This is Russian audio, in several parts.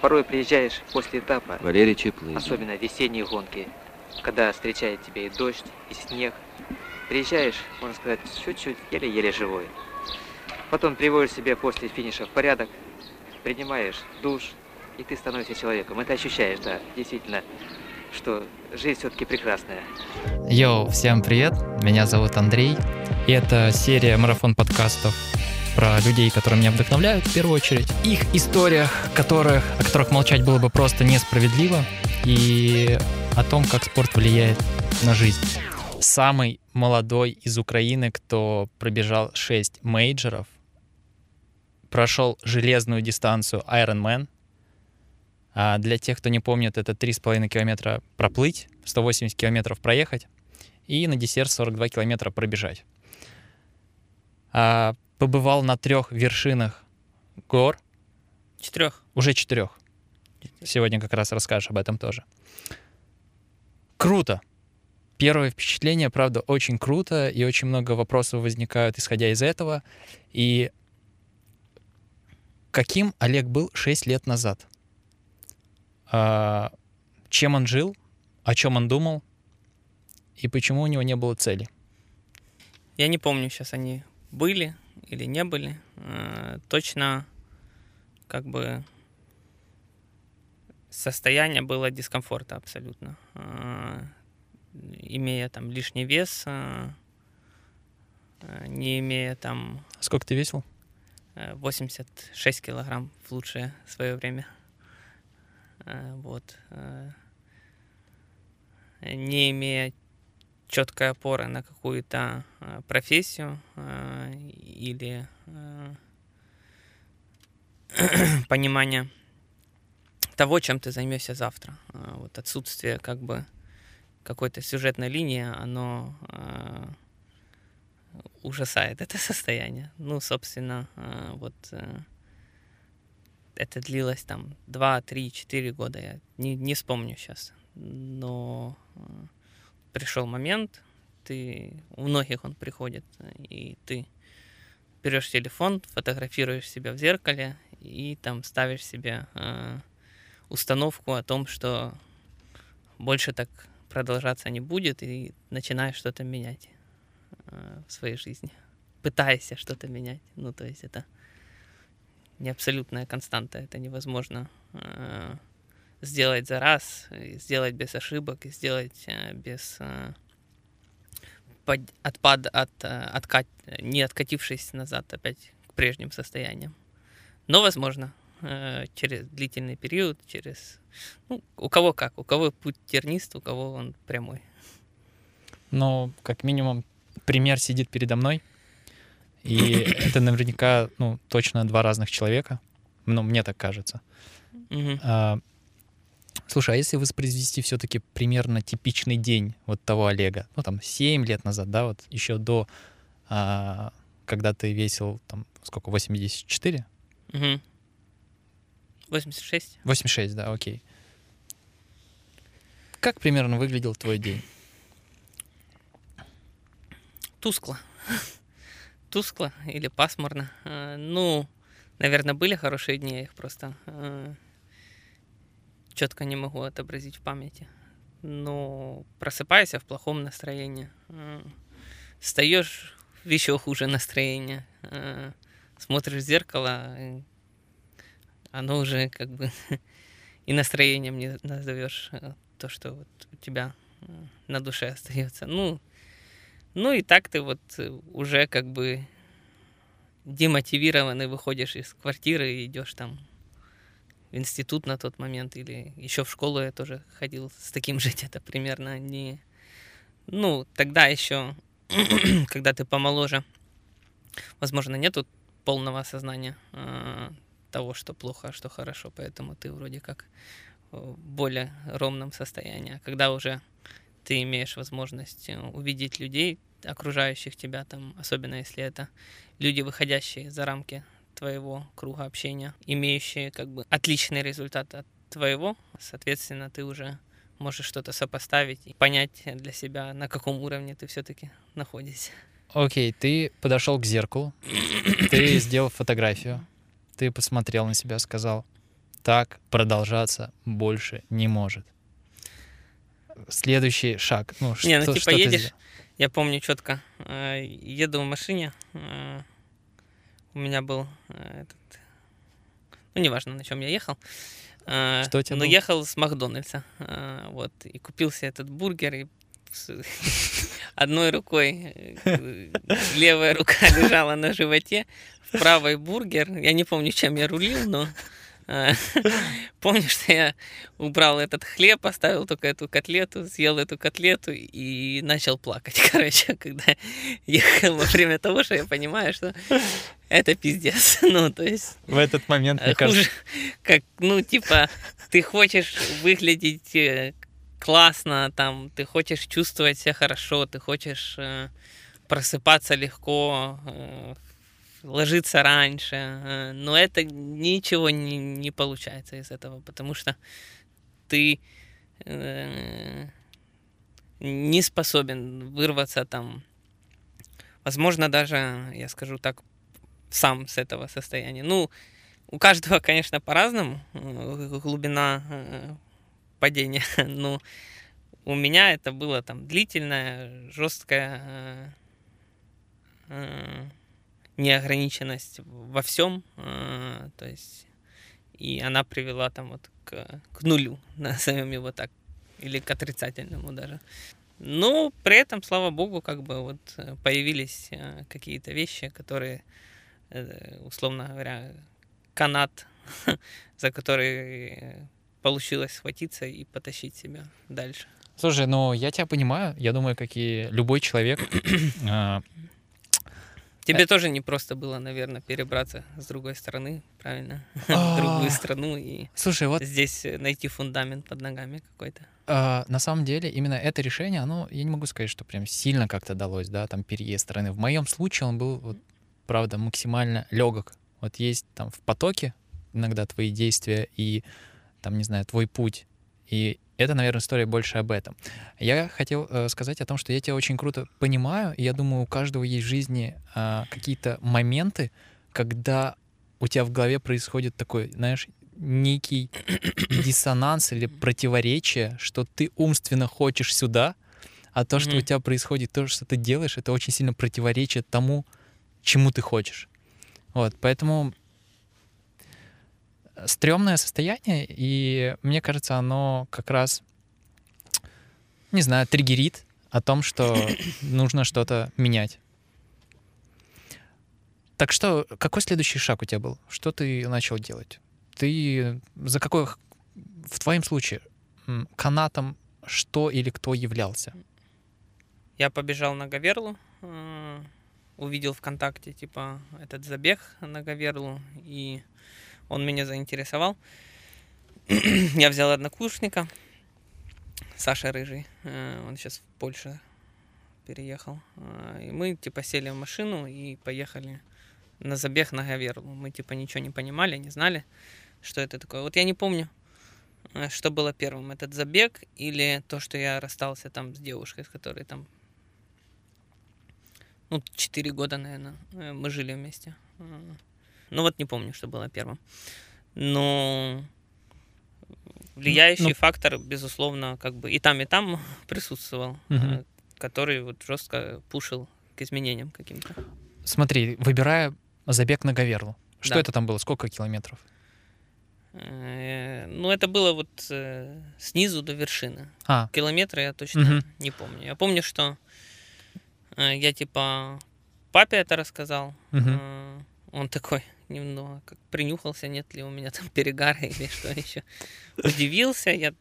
Порой приезжаешь после этапа, Валерий Чеплыгин. особенно весенние гонки, когда встречает тебя и дождь, и снег. Приезжаешь, можно сказать, чуть-чуть, еле-еле живой. Потом приводишь себя после финиша в порядок, принимаешь душ, и ты становишься человеком. Это ощущаешь, да, действительно, что жизнь все-таки прекрасная. Йоу, всем привет, меня зовут Андрей, и это серия марафон подкастов про людей, которые меня вдохновляют в первую очередь, их историях, которых, о которых молчать было бы просто несправедливо, и о том, как спорт влияет на жизнь. Самый молодой из Украины, кто пробежал 6 мейджеров, прошел железную дистанцию Ironman. А для тех, кто не помнит, это 3,5 километра проплыть, 180 километров проехать и на десерт 42 километра пробежать. А, побывал на трех вершинах гор, Четырех. уже четырех. Сегодня как раз расскажешь об этом тоже. Круто. Первое впечатление, правда, очень круто, и очень много вопросов возникают, исходя из этого. И каким Олег был 6 лет назад? А, чем он жил? О чем он думал? И почему у него не было цели? Я не помню, сейчас они были или не были. Э, Точно как бы состояние было дискомфорта абсолютно. Э, Имея там лишний вес, э, не имея там Сколько ты весил? э, 86 килограмм в лучшее свое время. Вот. Не имея четкой опоры на какую-то э, профессию э, или э, понимания того, чем ты займешься завтра. Вот отсутствие как бы какой-то сюжетной линии, оно ужасает это состояние. Ну, собственно, вот э, это длилось там 2, 3, 4 года, я не, не вспомню сейчас. Но пришел момент, ты, у многих он приходит, и ты берешь телефон, фотографируешь себя в зеркале и там ставишь себе э, установку о том, что больше так продолжаться не будет, и начинаешь что-то менять э, в своей жизни. Пытаешься что-то менять. Ну, то есть это не абсолютная константа, это невозможно э, сделать за раз, сделать без ошибок, сделать э, без э, под- отпад от, э, откат, не откатившись назад опять к прежним состояниям. Но возможно через длительный период, через ну, у кого как, у кого путь тернист, у кого он прямой. Но, как минимум, пример сидит передо мной. И это наверняка, ну, точно два разных человека. Ну, мне так кажется. Мгм. Слушай, а если воспроизвести все-таки примерно типичный день вот того Олега, ну, там, 7 лет назад, да, вот еще до, а, когда ты весил, там, сколько, 84? Мгм. 86. 86, да, окей. Как примерно выглядел твой день? Тускло. Тускло или пасмурно. Э, Ну, наверное, были хорошие дни, я их просто четко не могу отобразить в памяти. Но просыпаюсь я в плохом настроении. Встаешь в еще хуже настроение. Э, Смотришь в зеркало, оно уже как бы и настроением не назовешь э, то, что вот у тебя э, на душе остается. Ну, ну и так ты вот уже как бы демотивированный выходишь из квартиры и идешь там в институт на тот момент или еще в школу я тоже ходил с таким же где-то примерно не ну тогда еще когда ты помоложе возможно нету полного осознания э, того что плохо а что хорошо поэтому ты вроде как в более ровном состоянии. А когда уже ты имеешь возможность э, увидеть людей, окружающих тебя, там, особенно если это люди, выходящие за рамки твоего круга общения, имеющие как бы отличный результат от твоего, соответственно, ты уже можешь что-то сопоставить и понять для себя, на каком уровне ты все-таки находишься. Окей, ты подошел к зеркалу, ты сделал фотографию, ты посмотрел на себя, сказал, так продолжаться больше не может. Следующий шаг. Ну, Не, ну типа что едешь, я помню четко, еду в машине, э, у меня был э, этот, ну неважно, на чем я ехал, э, Что тебя но было? ехал с Макдональдса, э, вот, и купил себе этот бургер, и одной рукой, левая рука лежала на животе, в правой бургер, я не помню, чем я рулил, но помню, что я убрал этот хлеб, оставил только эту котлету, съел эту котлету и начал плакать, короче, когда ехал во время того, что я понимаю, что это пиздец. Ну, то есть, В этот момент, э, мне кажется, хуже, как, ну, типа, ты хочешь выглядеть э, классно, там, ты хочешь чувствовать себя хорошо, ты хочешь э, просыпаться легко, э, ложиться раньше, э, но это ничего не, не получается из этого, потому что ты э, не способен вырваться там, возможно, даже, я скажу так, сам с этого состояния. Ну, у каждого, конечно, по-разному э, глубина э, падения, но у меня это было там э, э, неограниченность во всем, э, то есть и она привела там вот к, к нулю, назовем его так, или к отрицательному даже. Но при этом, слава богу, как бы вот э, появились э, какие-то вещи, которые, э, условно говоря, канат, за который получилось схватиться и потащить себя дальше. Слушай, ну я тебя понимаю, я думаю, как и любой человек. Тебе тоже не просто было, наверное, перебраться с другой стороны, правильно? В другую А. страну и Слушай, вот здесь э, найти фундамент под ногами какой-то. а, на самом деле именно это решение, оно, я не могу сказать, что прям сильно как-то далось, да, там переезд страны. В моем случае он был, вот, правда, максимально легок. Вот есть там в потоке иногда твои действия и там, не знаю, твой путь. И это, наверное, история больше об этом. Я хотел э, сказать о том, что я тебя очень круто понимаю, и я думаю, у каждого есть в жизни а, какие-то моменты, когда у тебя в голове происходит такой, знаешь, некий диссонанс или противоречие, что ты умственно хочешь сюда, а то, что Мгм. у тебя происходит, то, что ты делаешь, это очень сильно противоречит тому, чему ты хочешь. Вот, поэтому стрёмное состояние, и мне кажется, оно как раз, не знаю, триггерит о том, что нужно что-то менять. Так что, какой следующий шаг у тебя был? Что ты начал делать? Ты за какой, в твоем случае, канатом что или кто являлся? Я побежал на Гаверлу, э, увидел ВКонтакте, типа, этот забег на Гаверлу, и он меня заинтересовал. Я взял однокурсника, Саша Рыжий, э, он сейчас в Польшу переехал. э, И мы, типа, сели в машину и поехали на забег на Гаверлу. Мы, типа, ничего не понимали, не знали, что это такое. Вот я не помню, э, что было первым, этот забег или то, что я расстался там с девушкой, с которой там ну, 4 года, наверное, мы жили вместе. Ну вот не помню, что было первым. Но влияющий ну- фактор, безусловно, как бы и там, и там присутствовал, э, который вот жестко пушил к изменениям каким-то. Смотри, выбирая забег на Гаверлу. Что Да. это там было? Сколько километров? Э, Ну, это было вот э, снизу до вершины. А, Километры я точно Мгм. не помню. Я помню, что э, я типа папе это рассказал. Мгм. Э, Он такой немного как принюхался, нет ли у меня там перегара или что еще. Удивился, я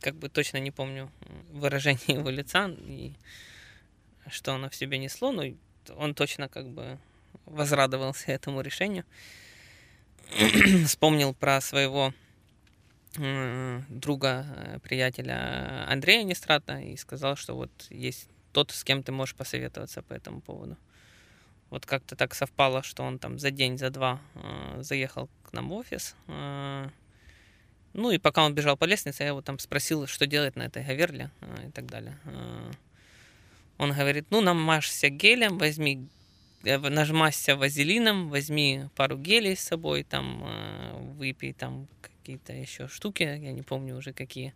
как бы точно не помню выражение его лица и что оно в себе несло, но он точно как бы возрадовался этому решению. Вспомнил про своего друга, э, приятеля Андрея Нестрата и сказал, что вот есть тот, с кем ты можешь посоветоваться по этому поводу. Вот как-то так совпало, что он там за день, за два э, заехал к нам в офис. э, ну и пока он бежал по лестнице, я его там спросил, что делать на этой гаверле э, и так далее. Э, он говорит, ну намажься гелем, возьми, э, нажмасься вазелином, возьми пару гелей с собой, там э, выпей там какие-то еще штуки, я не помню уже какие.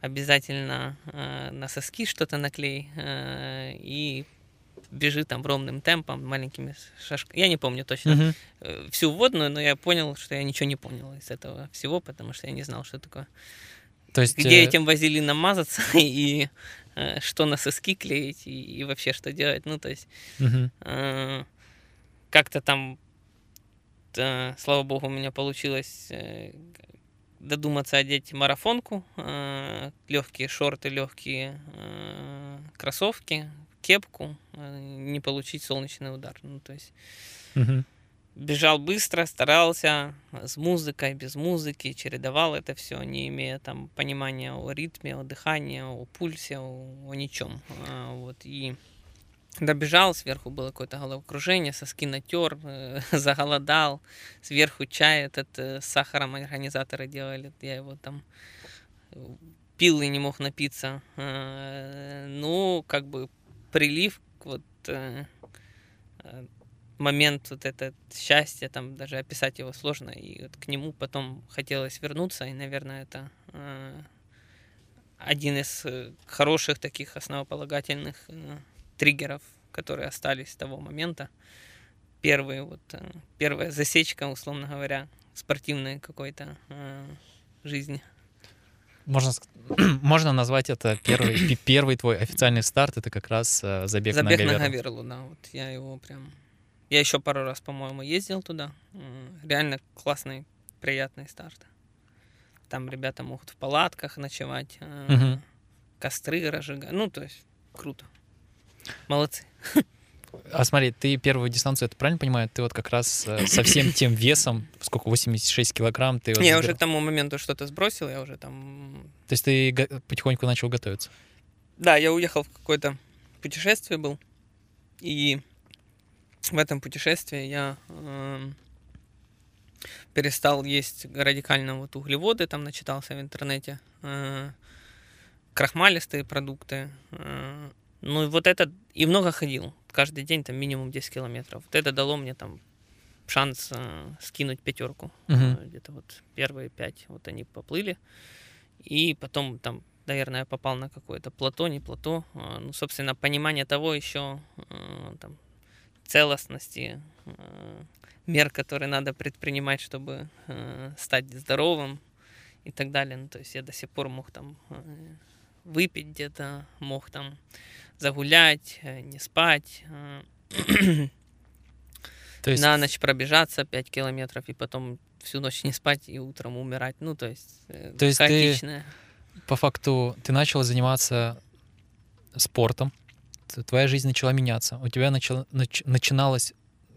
Обязательно э, на соски что-то наклей э, и бежи там ровным темпом, маленькими шажками. Я не помню точно э, всю вводную, но я понял, что я ничего не понял из этого всего, потому что я не знал, что такое. То есть... Где э, этим вазелином мазаться и э, что на соски клеить и, и вообще что делать. Ну, то есть мгм. э, как-то там, э, слава богу, у меня получилось э, додуматься одеть марафонку, легкие шорты, легкие э, кроссовки, кепку, э, не получить солнечный удар. Ну, то есть Мгм. бежал быстро, старался с музыкой, без музыки, чередовал это все, не имея там понимания о ритме, о дыхании, о пульсе, о, о ничем. А, Вот и добежал, сверху было какое-то головокружение, соски натер, э, заголодал, сверху чай этот э, с сахаром организаторы делали, я его там э, пил и не мог напиться. Э, Ну, как бы прилив, вот э, э, момент вот этот счастья, там даже описать его сложно, и вот к нему потом хотелось вернуться, и, наверное, это э, один из хороших таких основополагательных триггеров, которые остались с того момента. Первые вот, первая засечка, условно говоря, спортивной какой-то жизни. Можно, можно назвать это первый, первый твой официальный старт, это как раз э, забег, Забег на на Говерлу. Гаверлу, да, вот я его прям... Я еще пару раз, по-моему, ездил туда. Реально классный, приятный старт. Там ребята могут в палатках ночевать, Мгм. костры разжигать. Ну, то есть, круто. Молодцы. А смотри, ты первую дистанцию, это правильно понимаю, ты вот как раз э, со всем тем весом, сколько, 86 килограмм, ты вот я забирал. уже к тому моменту что-то сбросил, я уже там... То есть ты потихоньку начал готовиться. Да, я уехал в какое-то путешествие был, и в этом путешествии я эм, перестал есть радикально вот углеводы, там начитался в интернете, э, крахмалистые продукты, э, ну и вот это, и много ходил, каждый день там минимум 10 километров. Вот это дало мне там шанс э, скинуть пятерку. Мгм. Э, Где-то вот первые пять, вот они поплыли. И потом там, наверное, попал на какое-то плато, не плато. а, Ну, собственно, понимание того еще э, там, целостности, э, мер, которые надо предпринимать, чтобы э, стать здоровым и так далее. Ну, то есть я до сих пор мог там э, выпить где-то, мог там загулять, э, не спать, э, То есть, на ночь пробежаться 5 километров и потом всю ночь не спать и утром умирать. Ну, то есть, э, То есть ты- хаотичное. по факту, ты начал заниматься спортом, твоя жизнь начала меняться, у тебя начало- нач- начиналось,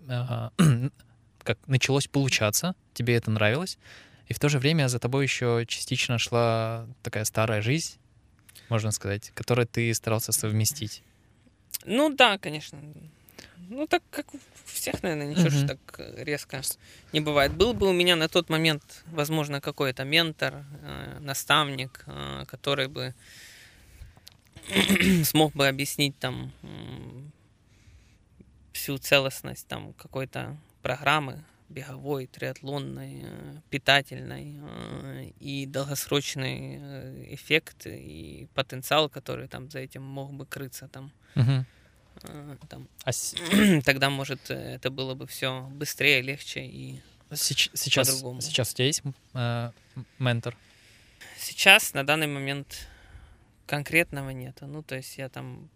а, как началось получаться, тебе это нравилось, и в то же время за тобой еще частично шла такая старая жизнь, можно сказать, которую ты старался совместить. Ну да, конечно. Ну так как у всех, наверное, ничего ж Мгм. так э, резко не бывает. Был бы у меня на тот момент, возможно, какой-то ментор, э, наставник, э, который бы смог бы объяснить там всю целостность там какой-то программы беговой, триатлонной, э, питательной э, и долгосрочный э, эффект и потенциал, который там за этим мог бы крыться там, э, там А с- тогда, может, это было бы все быстрее, легче. И сеч- сейчас, По-другому. сейчас у тебя есть э, ментор? сейчас, на данный момент, конкретного нет. Ну, то есть я там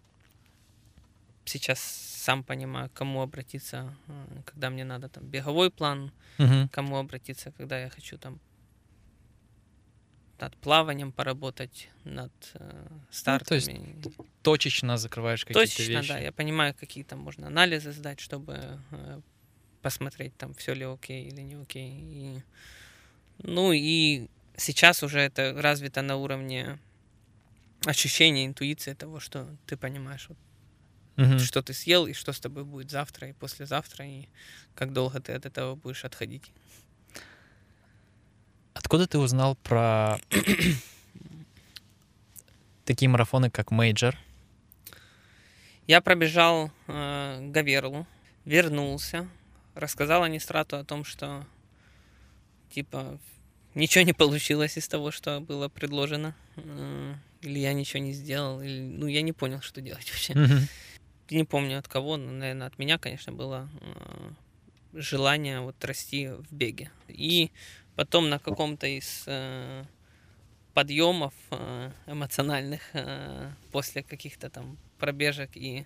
сейчас сам понимаю, к кому обратиться, когда мне надо там беговой план, к кому обратиться, когда я хочу там над плаванием поработать, над э, стартами. Точечно закрываешь какие-то Точечно, вещи. да. Я понимаю, какие там можно анализы сдать, чтобы э, посмотреть, там все ли окей или не окей. И, ну и сейчас уже это развито на уровне ощущения, интуиции того, что ты понимаешь, вот, Мгм. что ты съел и что с тобой будет завтра и послезавтра, и как долго ты от этого будешь отходить. Откуда ты узнал про такие марафоны, как Мейджор? Я пробежал э, Говерлу, вернулся, рассказал Анистрату о том, что типа ничего не получилось из того, что было предложено. Э, или я ничего не сделал, или, ну, я не понял, что делать вообще. Мгм. Не помню от кого, но, наверное, от меня, конечно, было э, желание вот расти в беге. И потом на каком-то из э, подъемов э, эмоциональных после каких-то там пробежек и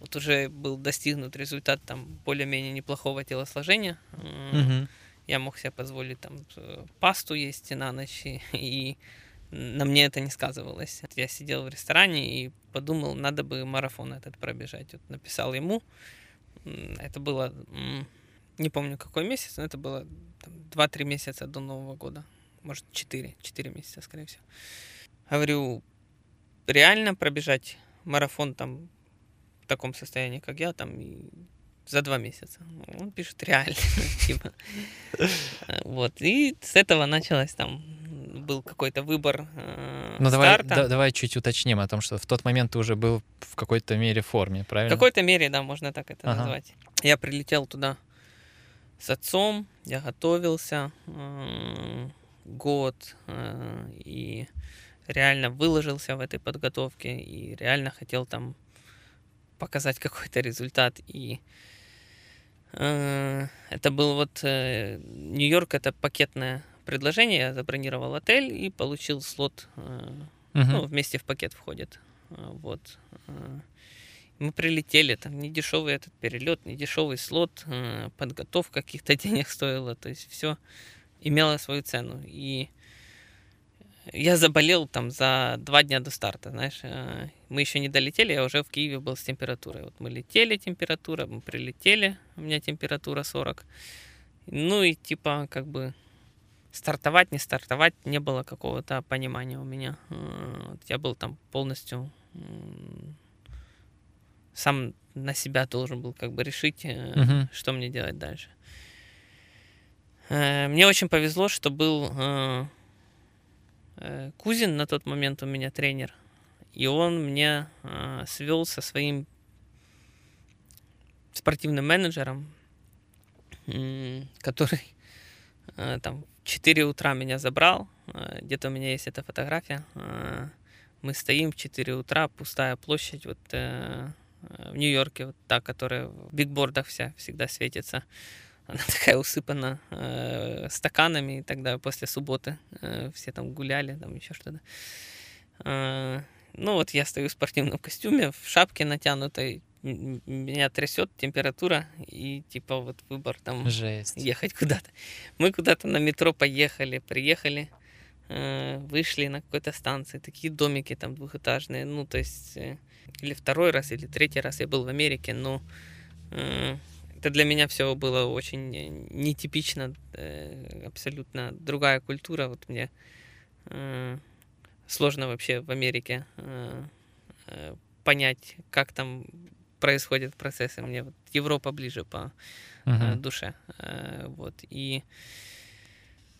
вот уже был достигнут результат там более-менее неплохого телосложения. Мгм. Я мог себе позволить там пасту есть на ночь, и, и на мне это не сказывалось. Я сидел в ресторане и подумал, надо бы марафон этот пробежать. Вот написал ему. Это было, не помню какой месяц, но это было там, 2-3 месяца до Нового года. Может, 4, 4 месяца, скорее всего. Говорю, реально пробежать марафон там в таком состоянии, как я, там и за два месяца. Он пишет реально. типа. Вот. И с этого началось там был какой-то выбор э, Ну давай, старта. да- давай чуть уточним о том, что в тот момент ты уже был в какой-то мере в форме, В правильно? какой-то мере, да, можно так это Ага. назвать. Я прилетел туда с отцом, я готовился э, год э, и реально выложился в этой подготовке и реально хотел там показать какой-то результат. И э, это был вот э, Нью-Йорк, это пакетное предложение. Я забронировал отель и получил слот э, Мгм. ну, вместе в пакет входит. А, Вот. А, Мы прилетели, там не дешевый этот перелет, не дешевый слот, подготовка каких-то денег стоила, то есть все имело свою цену. И я заболел там за два дня до старта, знаешь. Мы еще не долетели, я уже в Киеве был с температурой. Вот мы летели, температура, мы прилетели, у меня температура 40. Ну и типа как бы стартовать, не стартовать, не было какого-то понимания у меня. Я был там полностью сам на себя должен был как бы решить, Мгм. что мне делать дальше. Э, Мне очень повезло, что был э, Кузин на тот момент у меня тренер, и он мне свел со своим спортивным менеджером, который там 4 утра меня забрал. э, Где-то у меня есть эта фотография. э, Мы стоим в 4 утра, пустая площадь вот э, в Нью-Йорке, вот та, которая в бигбордах вся всегда светится. Она такая усыпана э, стаканами, и тогда после субботы э, все там гуляли, там еще что-то. Э, ну вот я стою в спортивном костюме, в шапке натянутой, меня трясет температура, и типа вот выбор там Жесть. ехать куда-то. Мы куда-то на метро поехали, приехали, э, вышли на какой-то станции, такие домики там двухэтажные, ну, то есть, э, или второй раз, или третий раз я был в Америке, но э, это для меня все было очень нетипично, абсолютно другая культура, вот мне сложно вообще в Америке понять, как там происходят процессы. Мне вот Европа ближе по Мгм. душе. Э, Вот. И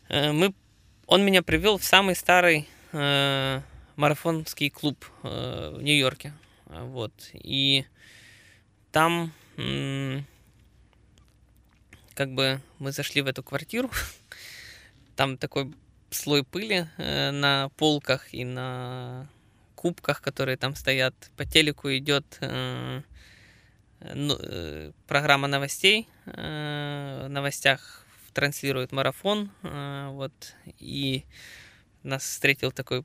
э, мы, он меня привел в самый старый марафонский клуб в Нью-Йорке. Вот. И там как бы мы зашли в эту квартиру. Там такой слой пыли на полках и на кубках, которые там стоят. По телеку идет э, программа новостей. э, В новостях транслирует марафон. э, Вот. И нас встретил такой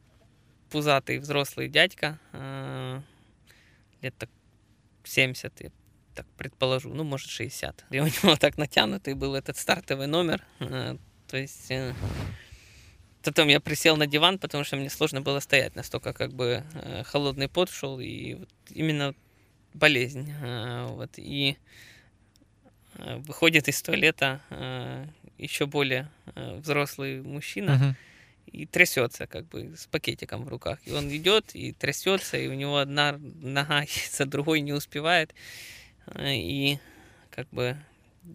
пузатый взрослый дядька. э, Лет так 70, я так предположу. Ну, может, 60. И у него так натянутый был этот стартовый номер. э, То есть... э, Потом я присел на диван, потому что мне сложно было стоять, настолько как бы э, холодный пот шел, и вот именно болезнь. э, Вот, и э, выходит из туалета э, еще более взрослый мужчина и трясется, как бы с пакетиком в руках. И он идет и трясется, и у него одна нога за другой не успевает. И как бы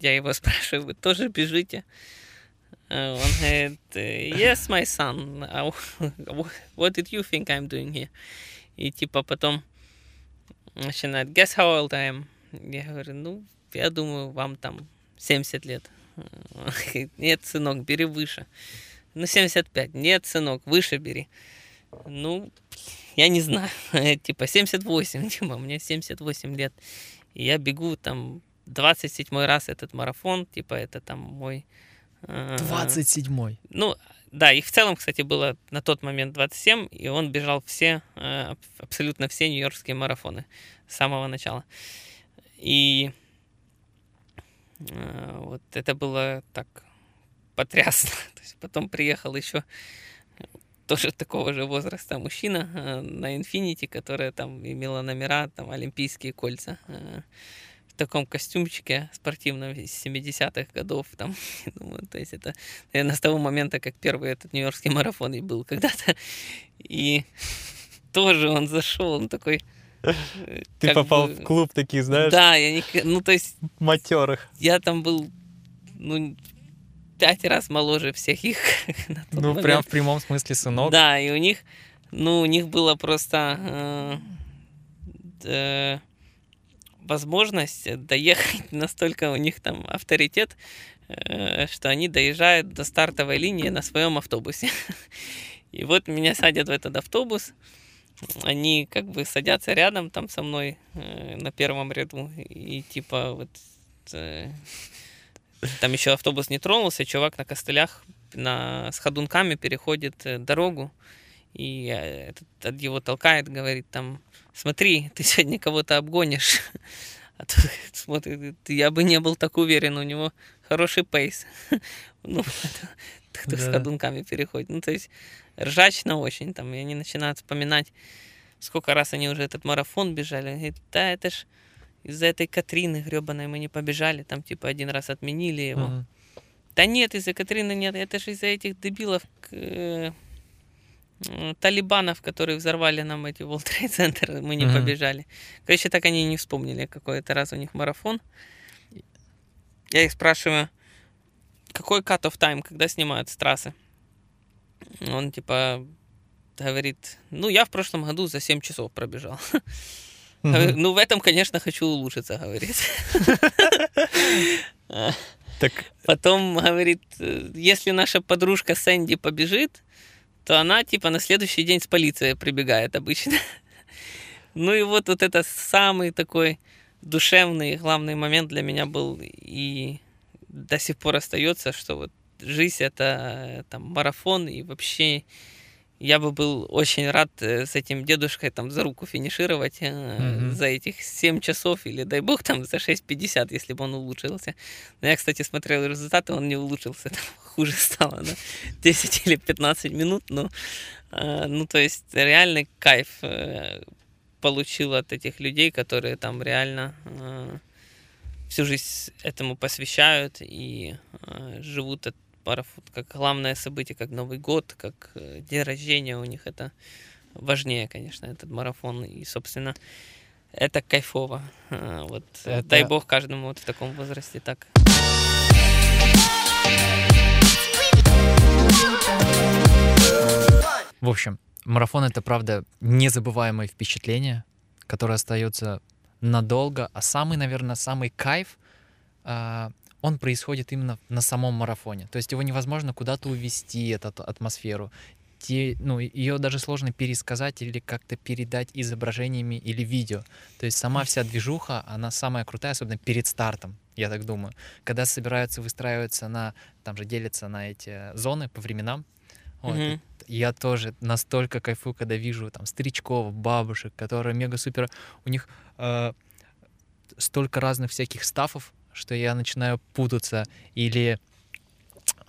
я его спрашиваю, вы тоже бежите? Он говорит, yes, my son, а wh- what did you think I'm doing here? И типа потом начинает, guess how old I am? Я говорю, ну, я думаю, вам там 70 лет. Нет, сынок, бери выше. Ну, 75. Нет, сынок, выше бери. Ну, я не знаю. типа 78, типа, мне 78 лет. И я бегу там 27 раз этот марафон, типа это там мой... 27-й? Ну, да, их в целом, кстати, было на тот момент 27, и он бежал все, э, абсолютно все нью-йоркские марафоны с самого начала. И э, вот это было так потрясно. То есть потом приехал еще тоже такого же возраста мужчина э, на Infinity, которая там имела номера, там, олимпийские кольца в таком костюмчике спортивном из 70-х годов. Там, думаю, то есть это, наверное, с того момента, как первый этот нью-йоркский марафон и был когда-то. И тоже он зашел, он такой... Э, Ты попал бы, в клуб таких, знаешь? Да, я не... Ну, то есть... Матерых. Я там был, ну, пять раз моложе всех их. ну, момент. прям в прямом смысле сынок. Да, и у них, ну, у них было просто... Э, э, возможность доехать, настолько у них там авторитет, э, что они доезжают до стартовой линии на своем автобусе. И вот меня садят в этот автобус, они как бы садятся рядом там со мной э, на первом ряду, и типа вот э, там еще автобус не тронулся, чувак на костылях на, с ходунками переходит дорогу, и этот его толкает, говорит там, смотри, ты сегодня кого-то обгонишь. А тут смотрит, я бы не был так уверен, у него хороший пейс. Ну, кто с ходунками переходит. Ну, то есть ржачно очень. Там, и они начинают вспоминать, сколько раз они уже этот марафон бежали. Говорит, да, это ж из-за этой Катрины гребаной мы не побежали. Там, типа, один раз отменили его. Да нет, из-за Катрины нет. Это же из-за этих дебилов э, талибанов, которые взорвали нам эти World Trade Center, мы не mm-hmm. побежали. Короче, так они не вспомнили, какой-то раз у них марафон. Я их спрашиваю, какой cut-off time, когда снимают с трассы? Он типа говорит, ну, я в прошлом году за 7 часов пробежал. Mm-hmm. Ну, в этом, конечно, хочу улучшиться, говорит. Так. Потом говорит, если наша подружка Сэнди побежит, то она типа на следующий день с полицией прибегает обычно. Ну и вот, вот это самый такой душевный главный момент для меня был и до сих пор остается, что вот жизнь это там марафон и вообще я бы был очень рад э, с этим дедушкой там за руку финишировать mm-hmm. за этих 7 часов или, дай бог, там за 6.50, если бы он улучшился. Но я, кстати, смотрел результаты, он не улучшился, там хуже стало на 10 или 15 минут, но, э, ну, то есть реальный кайф получил от этих людей, которые там реально всю жизнь этому посвящают и живут от марафон, как главное событие, как Новый год, как э, день рождения у них это важнее, конечно, этот марафон. И, собственно, это кайфово. Вот, это... Дай бог каждому вот в таком возрасте так. В общем, марафон это правда незабываемое впечатление, которое остается надолго, а самый, наверное, самый кайф а, он происходит именно на самом марафоне. То есть его невозможно куда-то увести, эту атмосферу. Те, ну, ее даже сложно пересказать или как-то передать изображениями или видео. То есть сама вся движуха, она самая крутая, особенно перед стартом, я так думаю. Когда собираются выстраиваться на, там же делятся на эти зоны по временам, вот. Mm-hmm. Я тоже настолько кайфую, когда вижу там старичков, бабушек, которые мега-супер... У них э, столько разных всяких стафов, что я начинаю путаться, или э,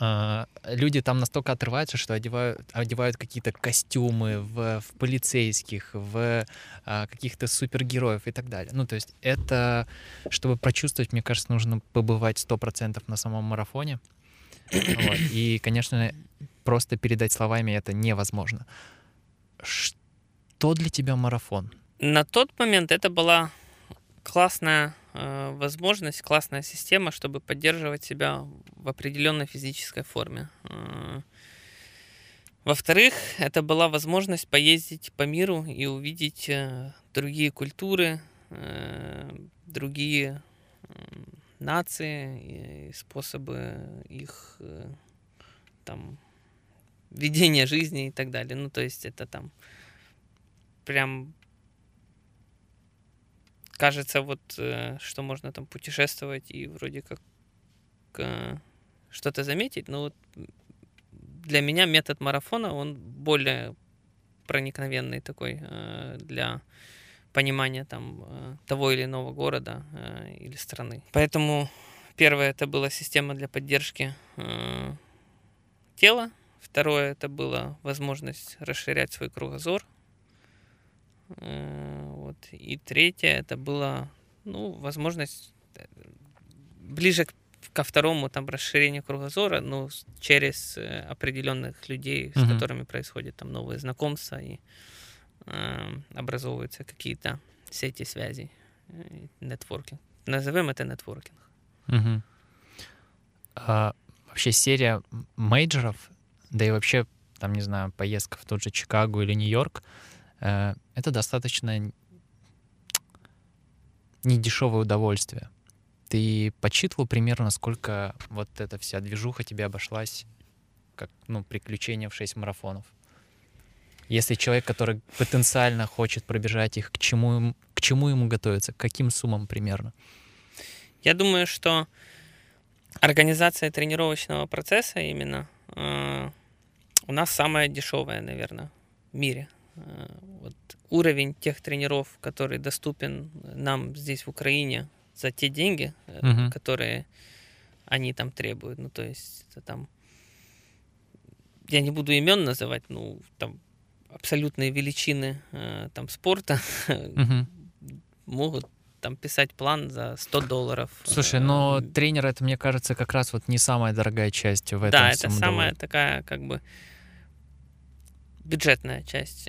люди там настолько отрываются, что одевают, одевают какие-то костюмы в, в полицейских, в э, каких-то супергероев и так далее. Ну, то есть это, чтобы прочувствовать, мне кажется, нужно побывать 100% на самом марафоне. Вот. И, конечно, просто передать словами это невозможно. Что для тебя марафон? На тот момент это была классная возможность, классная система, чтобы поддерживать себя в определенной физической форме. Э, во-вторых, это была возможность поездить по миру и увидеть э, другие культуры, другие нации, и способы их там ведение жизни и так далее. Ну, то есть это там прям кажется вот, э, что можно там путешествовать и вроде как э, что-то заметить, но вот для меня метод марафона, он более проникновенный такой э, для понимания там того или иного города или страны. Поэтому первое это была система для поддержки тела, второе это была возможность расширять свой кругозор, вот. И третье это была ну, возможность ближе к ко второму там расширению кругозора, ну, через э, определенных людей, с uh-huh. которыми происходят там новые знакомства и э, образовываются какие-то сети связей, э, нетворкинг. Назовем это нетворкинг. Uh-huh. А, вообще серия мейджоров, да и вообще, там, не знаю, поездка в тот же Чикаго или Нью-Йорк, э, это достаточно недешевое удовольствие ты подсчитывал примерно, сколько вот эта вся движуха тебе обошлась, как, ну, приключения в 6 марафонов? Если человек, который потенциально хочет пробежать их, к чему, к чему ему готовиться, к каким суммам примерно? Я думаю, что организация тренировочного процесса именно э, у нас самая дешевая, наверное, в мире. Э, вот уровень тех тренеров, который доступен нам здесь в Украине, за те деньги, угу. которые они там требуют. Ну, то есть это там... Я не буду имен называть, ну, там абсолютные величины э, там спорта угу. могут там писать план за 100 долларов. Слушай, но тренер это, мне кажется, как раз вот не самая дорогая часть в этом Да, это самая такая как бы бюджетная часть.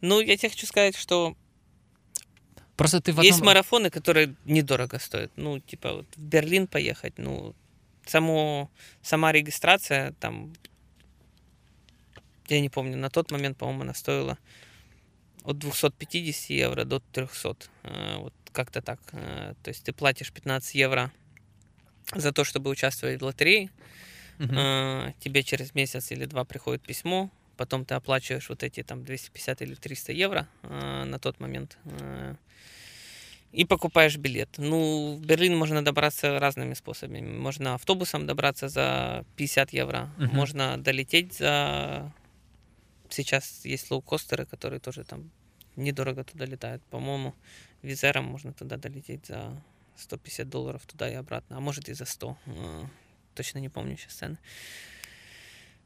Ну, я тебе хочу сказать, что Просто ты в одном... Есть марафоны, которые недорого стоят. Ну, типа, вот в Берлин поехать, ну, само, сама регистрация там, я не помню, на тот момент, по-моему, она стоила от 250 евро до 300. Э, вот как-то так. Э, то есть ты платишь 15 евро за то, чтобы участвовать в лотерее. Угу. Тебе через месяц или два приходит письмо, потом ты оплачиваешь вот эти там 250 или 300 евро на тот момент и покупаешь билет. Ну, в Берлин можно добраться разными способами. Можно автобусом добраться за 50 евро, uh-huh. можно долететь за... Сейчас есть лоукостеры, которые тоже там недорого туда летают. По-моему, визером можно туда долететь за 150 долларов туда и обратно, а может и за 100. А, точно не помню сейчас цены.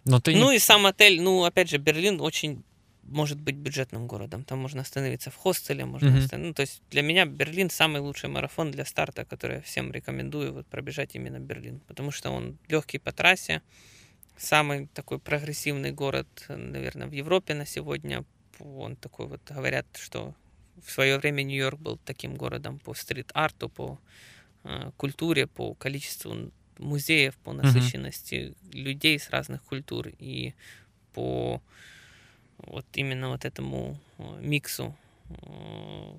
Но ты ну не... и сам отель, ну опять же, Берлин очень может быть бюджетным городом. Там можно остановиться в хостеле, можно mm-hmm. останов... ну, то есть для меня Берлин самый лучший марафон для старта, который я всем рекомендую вот пробежать именно Берлин, потому что он легкий по трассе, самый такой прогрессивный город, наверное, в Европе на сегодня. Он такой вот говорят, что в свое время Нью-Йорк был таким городом по стрит-арту, по э, культуре, по количеству музеев, по насыщенности mm-hmm. людей с разных культур и по вот именно вот этому э, миксу э,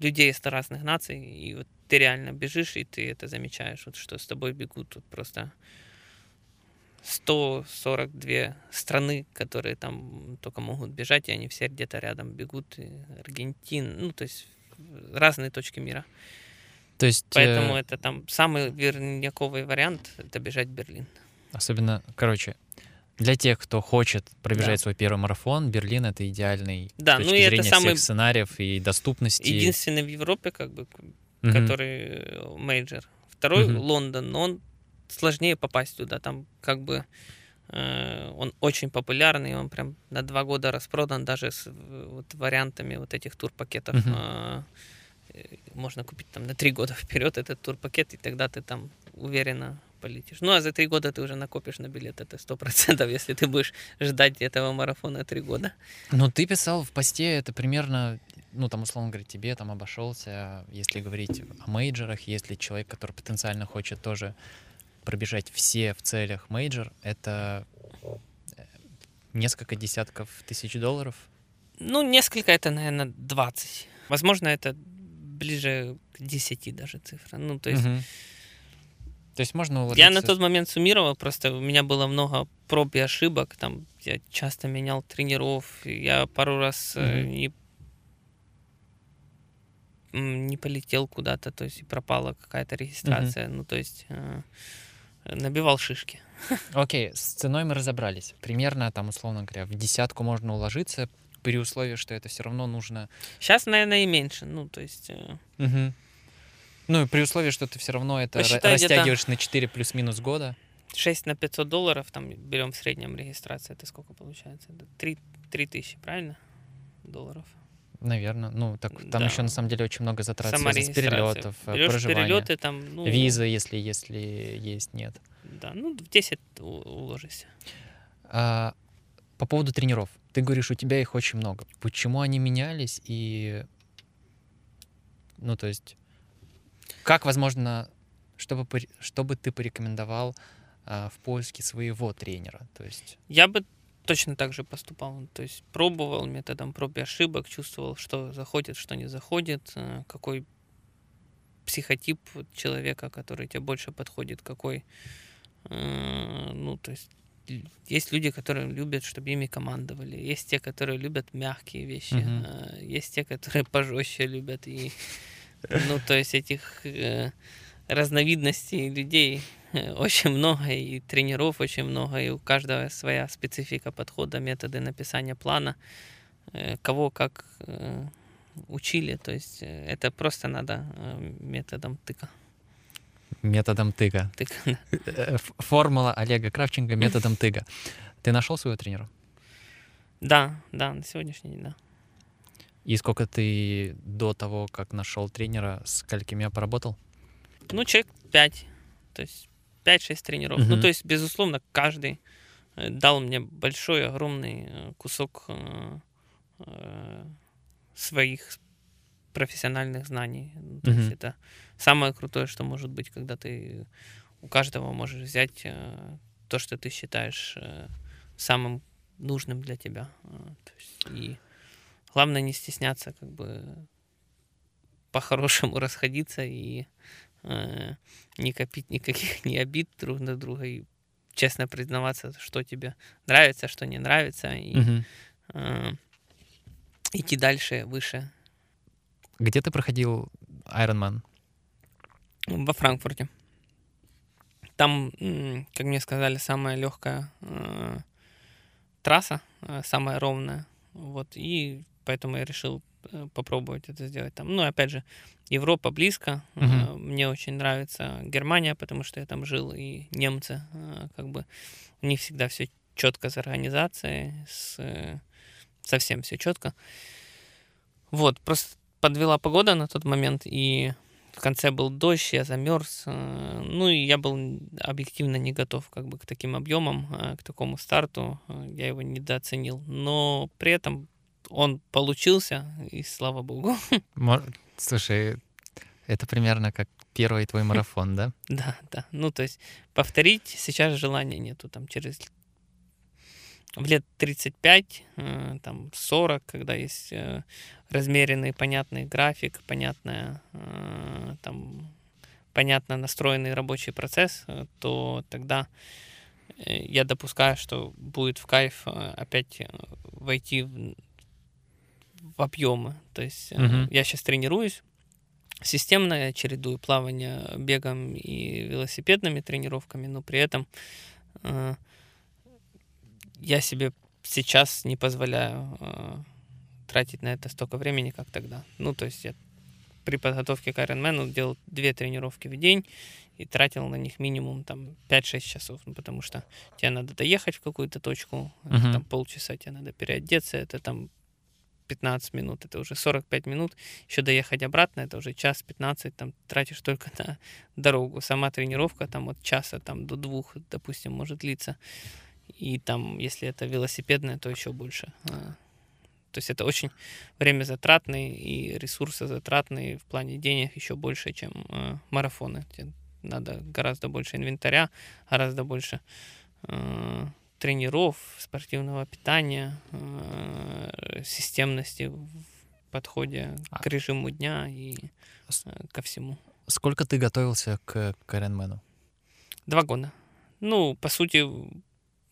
людей из разных наций, и вот ты реально бежишь, и ты это замечаешь, вот что с тобой бегут тут просто 142 страны, которые там только могут бежать, и они все где-то рядом бегут, и Аргентин, ну, то есть разные точки мира. То есть... Поэтому э... это там самый верняковый вариант, это бежать в Берлин. Особенно, короче, для тех, кто хочет пробежать да. свой первый марафон, Берлин это идеальный да, с точки ну, и зрения это самый... всех сценариев и доступности. Единственный в Европе, как бы, mm-hmm. который мейджор. Второй mm-hmm. Лондон, но он сложнее попасть туда. Там как бы э, он очень популярный, он прям на два года распродан даже с вот, вариантами вот этих турпакетов. Mm-hmm. Э, можно купить там на три года вперед этот турпакет, и тогда ты там уверенно полетишь. Ну, а за три года ты уже накопишь на билет, это сто процентов, если ты будешь ждать этого марафона три года. Ну, ты писал в посте, это примерно, ну, там, условно говоря, тебе там обошелся, если говорить о мейджорах, если человек, который потенциально хочет тоже пробежать все в целях мейджор, это э, несколько десятков тысяч долларов? Ну, несколько, это, наверное, 20. Возможно, это ближе к 10 даже цифра. Ну, то есть... Uh-huh То есть можно уложиться... Я на тот момент суммировал, просто у меня было много проб и ошибок, там я часто менял тренеров, я пару раз э, Мгм. не не полетел куда-то, то есть пропала какая-то регистрация, ну то есть э, набивал шишки. Окей, с ценой мы разобрались. Примерно, там, условно говоря, в десятку можно уложиться при условии, что это все равно нужно... Сейчас, наверное, и меньше, ну то есть Мгм. Ну, и при условии, что ты все равно это Посчитай растягиваешь на 4 плюс-минус года. 6 на 500 долларов, там берем в среднем регистрация, это сколько получается? Это 3, 3 тысячи, правильно? Долларов. Наверное. Ну, так там Да. еще на самом деле очень много затрат Сама с перелетов, э, Берешь проживания, перелеты, там, ну, виза, если, если есть, нет. Да, ну, в 10 у- уложишься. А, по поводу тренеров. Ты говоришь, у тебя их очень много. Почему они менялись и... Ну, то есть, как, возможно, чтобы, чтобы ты порекомендовал а, в поиске своего тренера? То есть, Я бы точно так же поступал. То есть пробовал методом проб и ошибок, чувствовал, что заходит, что не заходит, э, какой психотип человека, который тебе больше подходит, какой... э, Ну, то есть есть люди, которые любят, чтобы ими командовали. Есть те, которые любят мягкие вещи. Э, Есть те, которые пожестче любят. И, ну, то есть этих э, разновидностей людей э, очень много, и тренеров очень много, и у каждого своя специфика подхода, методы написания плана, э, кого как э, учили. То есть э, это просто надо методом тыка. Методом тыга. тыка. Э, Формула Олега Кравченко методом тыга. Ты нашел своего тренера? Да, да, на сегодняшний день, да. И сколько ты до того, как нашел тренера, с сколькими поработал? Ну, человек 5, то есть 5-6 тренеров. Ну, Мгм. то есть, безусловно, каждый э, дал мне большой, огромный э, кусок своих профессиональных знаний. Ну, То есть Мгм. это самое крутое, что может быть, когда ты у каждого можешь взять э, то, что ты считаешь э, самым нужным для тебя. Э, есть, и главное не стесняться, как бы по-хорошему расходиться и э, не копить никаких ни обид друг на друга и честно признаваться, что тебе нравится, что не нравится, и Мгм. э, идти дальше, выше. Где ты проходил Ironman? Во Франкфурте. Там, как мне сказали, самая легкая э, трасса, э, самая ровная. Вот, и поэтому я решил э, попробовать это сделать там. Ну, опять же, Европа близко. Мгм. Мне очень нравится Германия, потому что я там жил, и немцы, как бы, у них всегда все четко с организацией, с, совсем все четко. Вот, просто подвела погода на тот момент, и в конце был дождь, я замерз. э, Ну и я был объективно не готов как бы к таким объемам, э, к такому старту. э, Я его недооценил. Но при этом он получился, и слава богу. Слушай, это примерно как первый твой марафон, да? Да, да. Ну, то есть повторить сейчас желания нету. Там через в лет 35, э, там 40, когда есть э, размеренный, понятный график, понятная, э, там, понятно настроенный рабочий процесс, то тогда я допускаю, что будет в кайф опять войти в, в объемы. То есть Мгм. я сейчас тренируюсь, системно я чередую плавание бегом и велосипедными тренировками, но при этом я себе сейчас не позволяю э, тратить на это столько времени, как тогда. Ну, то есть я при подготовке к Ironman делал две тренировки в день и тратил на них минимум там 5-6 часов, ну, потому что тебе надо доехать в какую-то точку, это Мгм. там полчаса тебе надо переодеться, это там 15 минут, это уже 45 минут, еще доехать обратно, это уже час 15, там тратишь только на дорогу. Сама тренировка там от часа там до двух, допустим, может длиться. И там, если это велосипедная, то еще больше. А, То есть это очень время затратный и ресурсозатратный в плане денег еще больше, чем э, марафоны. Тебе надо гораздо больше инвентаря, гораздо больше э, тренеров, спортивного питания, э, системности в подходе А- к режиму дня и э, ко всему. Сколько ты готовился к, к Ironman? Два года. Ну, по сути,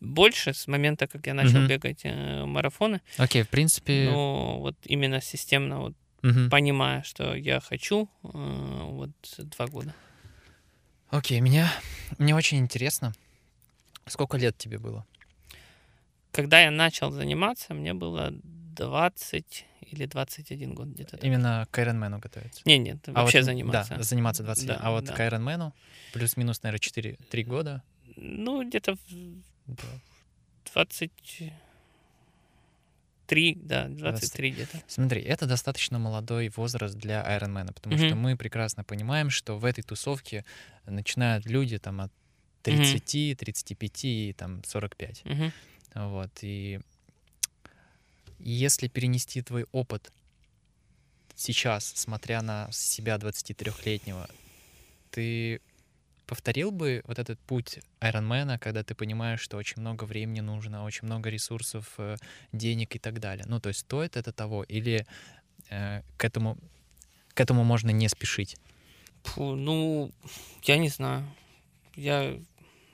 больше с момента, как я начал Мгм. бегать э, марафоны. Окей, в принципе... Но вот именно системно, вот мгм. понимая, что я хочу, э, вот два года. Окей, меня... мне очень интересно, сколько лет тебе было? Когда я начал заниматься, мне было 20 или 21 год где-то. так. Именно к Ironman готовиться? Не, нет, А вообще вот, заниматься. Да, заниматься 20 лет. Да, А вот да. к Ironman плюс-минус, наверное, 4-3 года. Ну, где-то в Да. 23, да, 23 где-то. Смотри, это достаточно молодой возраст для Ironman, потому что Мгм. мы прекрасно понимаем, что в этой тусовке начинают люди там от Мгм. 30, 35 и там 45. Мгм. Вот, и если перенести твой опыт сейчас, смотря на себя 23-летнего, ты повторил бы вот этот путь Айронмена, когда ты понимаешь, что очень много времени нужно, очень много ресурсов, э, денег и так далее? Ну, то есть стоит это того или э, к этому к этому можно не спешить? Фу, ну, я не знаю. Я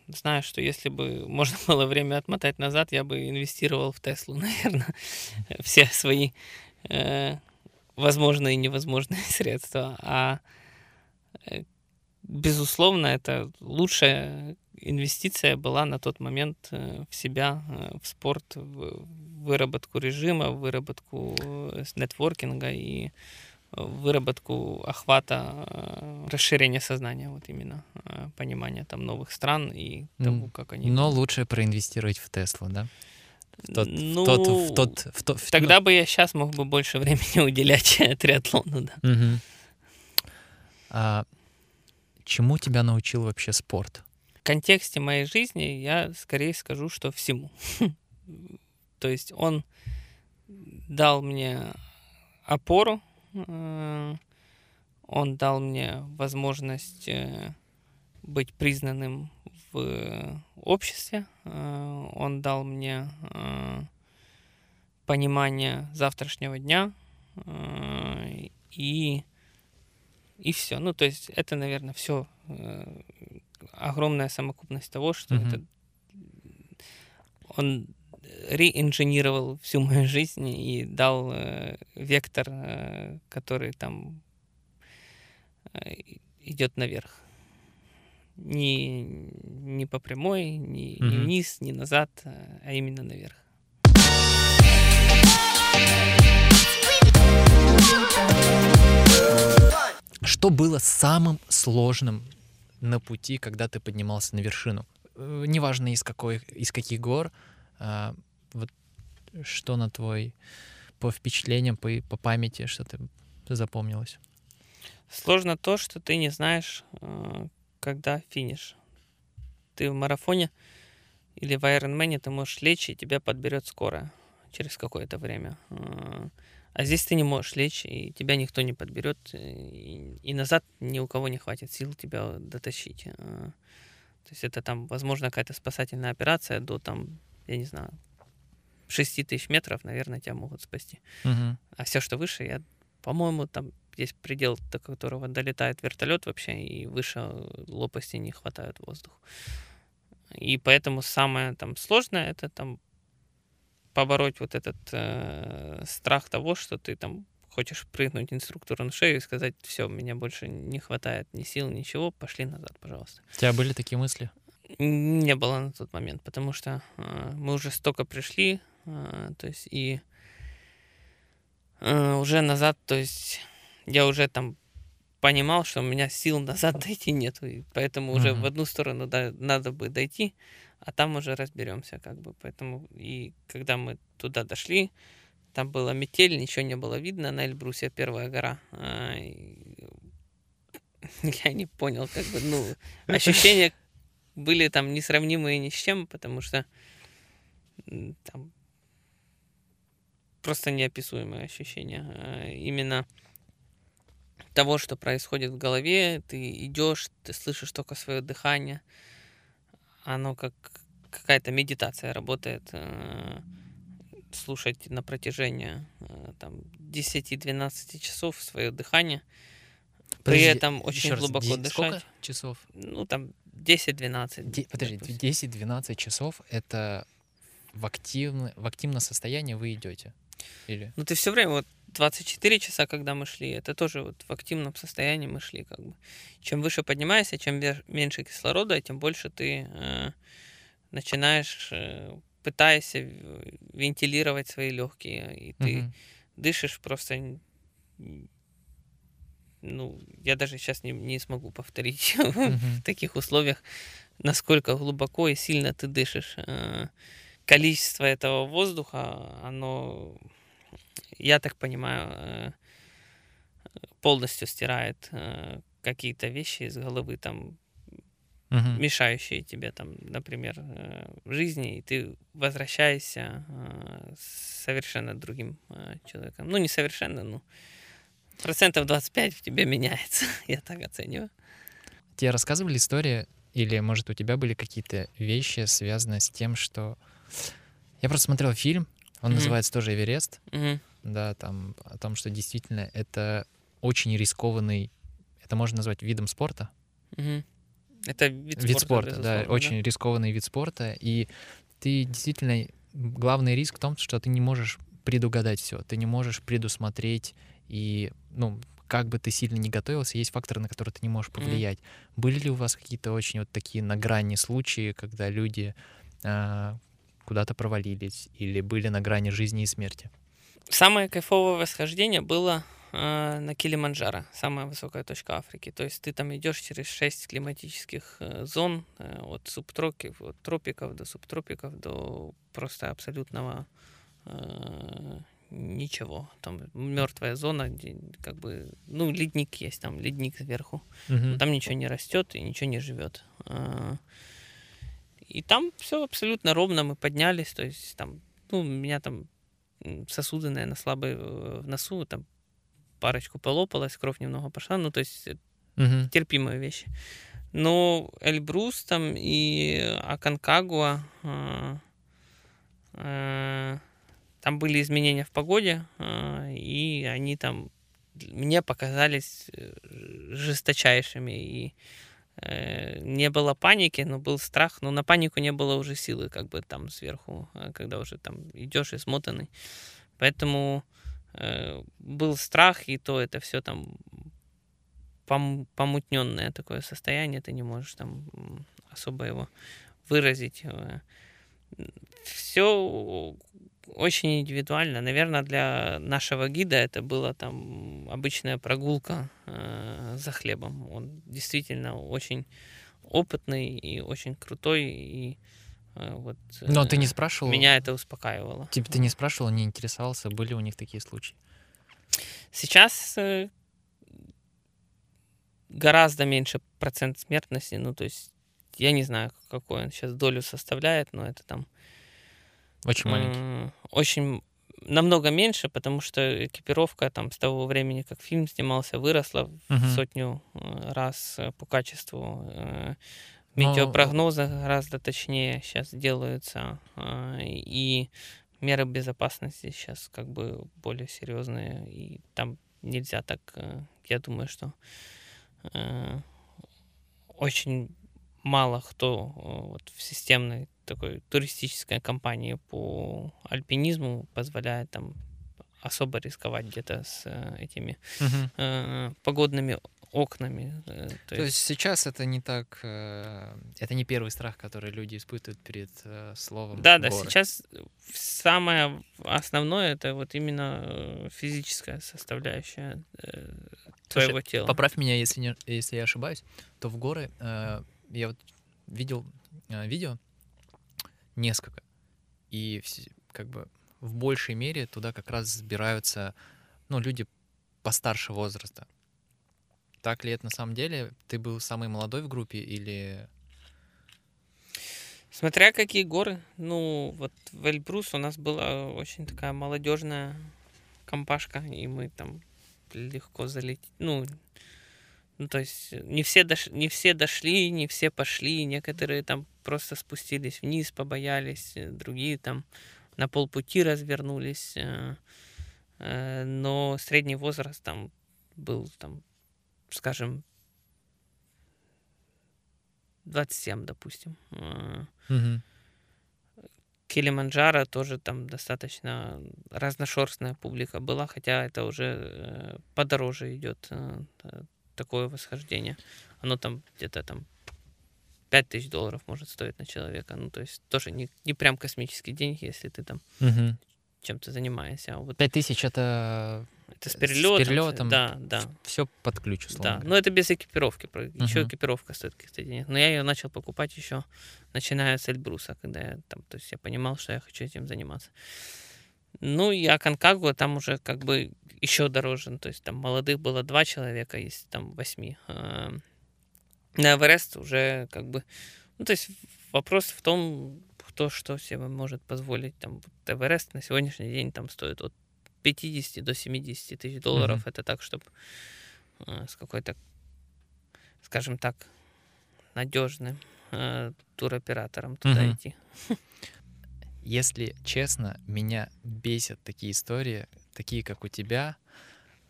знаю, что если бы можно было время отмотать назад, я бы инвестировал в Теслу, наверное, все свои э, возможные и невозможные средства. А безусловно, это лучшая инвестиция была на тот момент э, в себя, э, в спорт, в выработку режима, в выработку э, нетворкинга и выработку охвата, расширения сознания, вот именно понимания там новых стран и того, как они... Но лучше проинвестировать в Теслу, да? В тот, ну, в тот, в тот, в тот- в- тогда бы я сейчас мог бы больше времени уделять триатлону, да. Мгм. А чему тебя научил вообще спорт? В контексте моей жизни я скорее скажу, что всему. То есть он дал мне опору, э, он дал мне возможность э, быть признанным в обществе, э, он дал мне понимание завтрашнего дня и и все. Ну, то есть это, наверное, все огромная самокупность того, что Мгм. это он реинженировал всю мою жизнь и дал э, вектор, э, который там э, идет наверх. Не, не по прямой, не, не Мгм. вниз, не назад, э, а именно наверх. Что было самым сложным на пути, когда ты поднимался на вершину? Э, Неважно из какой, из каких гор, а, вот что на твой по впечатлениям, по, по памяти, что ты запомнилось? Сложно то, что ты не знаешь, э, когда финиш. Ты в марафоне или в Айронмене ты можешь лечь, и тебя подберет скорая через какое-то время. А здесь ты не можешь лечь, и тебя никто не подберет, и, и назад ни у кого не хватит сил тебя дотащить. Э, То есть это там, возможно, какая-то спасательная операция до там, я не знаю, 6 тысяч метров, наверное, тебя могут спасти. Мгм. А все, что выше, я, по-моему, там есть предел, до которого долетает вертолет вообще, и выше лопасти не хватает воздуха. И поэтому самое там сложное это там побороть вот этот э, страх того, что ты там хочешь прыгнуть инструктору на шею и сказать, все, меня больше не хватает ни сил, ничего, пошли назад, пожалуйста. У тебя были такие мысли? Не было на тот момент, потому что э, мы уже столько пришли, э, то есть и э, уже назад, то есть я уже там понимал, что у меня сил назад дойти нету, и поэтому уже Мгм. в одну сторону да, надо бы дойти, а там уже разберемся, как бы. Поэтому и когда мы туда дошли, там была метель, ничего не было видно на Эльбрусе, первая гора. а, Я не понял, как бы, ну, ощущения были там несравнимые ни с чем, потому что там просто неописуемые ощущения. А, Именно того, что происходит в голове, ты идешь, ты слышишь только свое дыхание, оно как какая-то медитация работает, э, слушать на протяжении э, там 10-12 часов свое дыхание, при Подожди, этом ещё очень раз, глубоко ди- дышать. Сколько часов? Ну, там 10-12. Де- подожди, допустим. 10-12 часов это в, активно, в активном состоянии вы идете? Или? Ну, ты все время, вот 24 часа, когда мы шли, это тоже вот в активном состоянии мы шли, как бы. Чем выше поднимаешься, чем меньше кислорода, тем больше ты э, начинаешь, э, пытаешься в- вентилировать свои легкие, и ты Мгм. дышишь просто... Ну, я даже сейчас не, не смогу повторить Мгм. в таких условиях, насколько глубоко и сильно ты дышишь. Э, Количество этого воздуха, оно, я так понимаю, э, полностью стирает э, какие-то вещи из головы, там, Мгм. мешающие тебе, там, например, э, в жизни, и ты возвращаешься совершенно другим человеком. Ну, не совершенно, ну, процентов 25 в тебе меняется, я так оцениваю. Тебе рассказывали истории, или, может, у тебя были какие-то вещи, связанные с тем, что... Я просто смотрел фильм, он Мгм. называется тоже «Эверест», Мгм. Да, там о том, что действительно это очень рискованный, это можно назвать видом спорта, Мгм. Это вид, вид спорта, да, безусловно, очень рискованный вид спорта, и ты действительно главный риск в том, что ты не можешь предугадать все, ты не можешь предусмотреть и, ну, как бы ты сильно не готовился, есть факторы, на которые ты не можешь повлиять. Были ли у вас какие-то очень вот такие на грани случаи, когда люди а, куда-то провалились или были на грани жизни и смерти? Самое кайфовое восхождение было э, на Килиманджаро, самая высокая точка Африки. То есть ты там идешь через шесть климатических э, зон, э, от субтропиков, от тропиков до субтропиков, до просто абсолютного э, ничего. Там мертвая зона, где как бы, ну, ледник есть, там ледник сверху. Но там ничего не растет и ничего не живет. А, И там все абсолютно ровно, мы поднялись, то есть там, ну, меня там сосуды, наверное, слабые э, в носу, там парочку полопалась, кровь немного пошла, ну, то есть э, Мгм. терпимые вещи. Но Эльбрус там и Аконкагуа, а, а, там были изменения в погоде, а, и они там мне показались э, жесточайшими. И э, не было паники, но был страх. Но на панику не было уже силы, как бы там сверху, а, когда уже там идешь и смотанный. Поэтому э, был страх, и то это все там пом- помутненное такое состояние, ты не можешь там особо его выразить. Все очень индивидуально. Наверное, для нашего гида это была там обычная прогулка э, за хлебом. Он действительно очень опытный и очень крутой, и э, вот Но ты э, не спрашивал? меня это успокаивало. Типа ты не спрашивал, не интересовался, были у них такие случаи? Сейчас э, гораздо меньше процент смертности, ну, то есть я не знаю, какой он сейчас долю составляет, но это там Очень маленький. очень намного меньше, потому что экипировка там с того времени, как фильм снимался, выросла в Мгм. сотню э, раз э, по качеству. Э, Но- Метеопрогнозы гораздо точнее сейчас делаются, и меры безопасности сейчас как бы более серьезные, и там нельзя так, я думаю, что очень мало кто э, вот в системной такой туристической компании по альпинизму позволяет там особо рисковать где-то с э, этими Мгм. э, погодными окнами. э, То есть сейчас это не так, э, это не первый страх, который люди испытывают перед э, словом Да, да, горы. сейчас самое основное это вот именно физическая составляющая э, Слушай, твоего тела. Поправь меня, если, не, если я ошибаюсь, то в горы э, я вот видел э, видео несколько, и вс- как бы в большей мере туда как раз сбираются, ну, люди постарше возраста. Так ли это на самом деле? Ты был самый молодой в группе или... Смотря какие горы. Ну, вот в Эльбрус у нас была очень такая молодежная компашка, и мы там легко залетели. Ну, ну, то есть не все, дош... не все дошли, не все пошли, некоторые там просто спустились вниз, побоялись, э, другие там на полпути развернулись. э, э, Но средний возраст там был, там, скажем, 27, допустим. Э, Мгм. Килиманджаро тоже там достаточно разношерстная публика была, хотя это уже э, подороже идет э, такое восхождение. Оно там где-то там 5000 долларов может стоить на человека. Ну, то есть тоже не, не прям космические деньги, если ты там Мгм. чем-то занимаешься. А вот Пять тысяч это это с с перелетом. перелетом. Да, да. все под ключ, условно Да, говоря. но это без экипировки. Еще Мгм. экипировка стоит каких-то денег. Но я ее начал покупать еще, начиная с Эльбруса, когда я там, то есть я понимал, что я хочу этим заниматься. Ну и Аконкагуа там уже как бы еще дороже. Ну, То есть там молодых было два человека из там восьми. А На Эверест уже как бы... Ну, то есть вопрос в том, кто что себе может позволить. Там Эверест на сегодняшний день там стоит от 50 до 70 тысяч долларов. Мгм. Это так, чтобы с какой-то, скажем так, надежным э, туроператором туда Мгм. идти. Если честно, меня бесят такие истории, такие, как у тебя.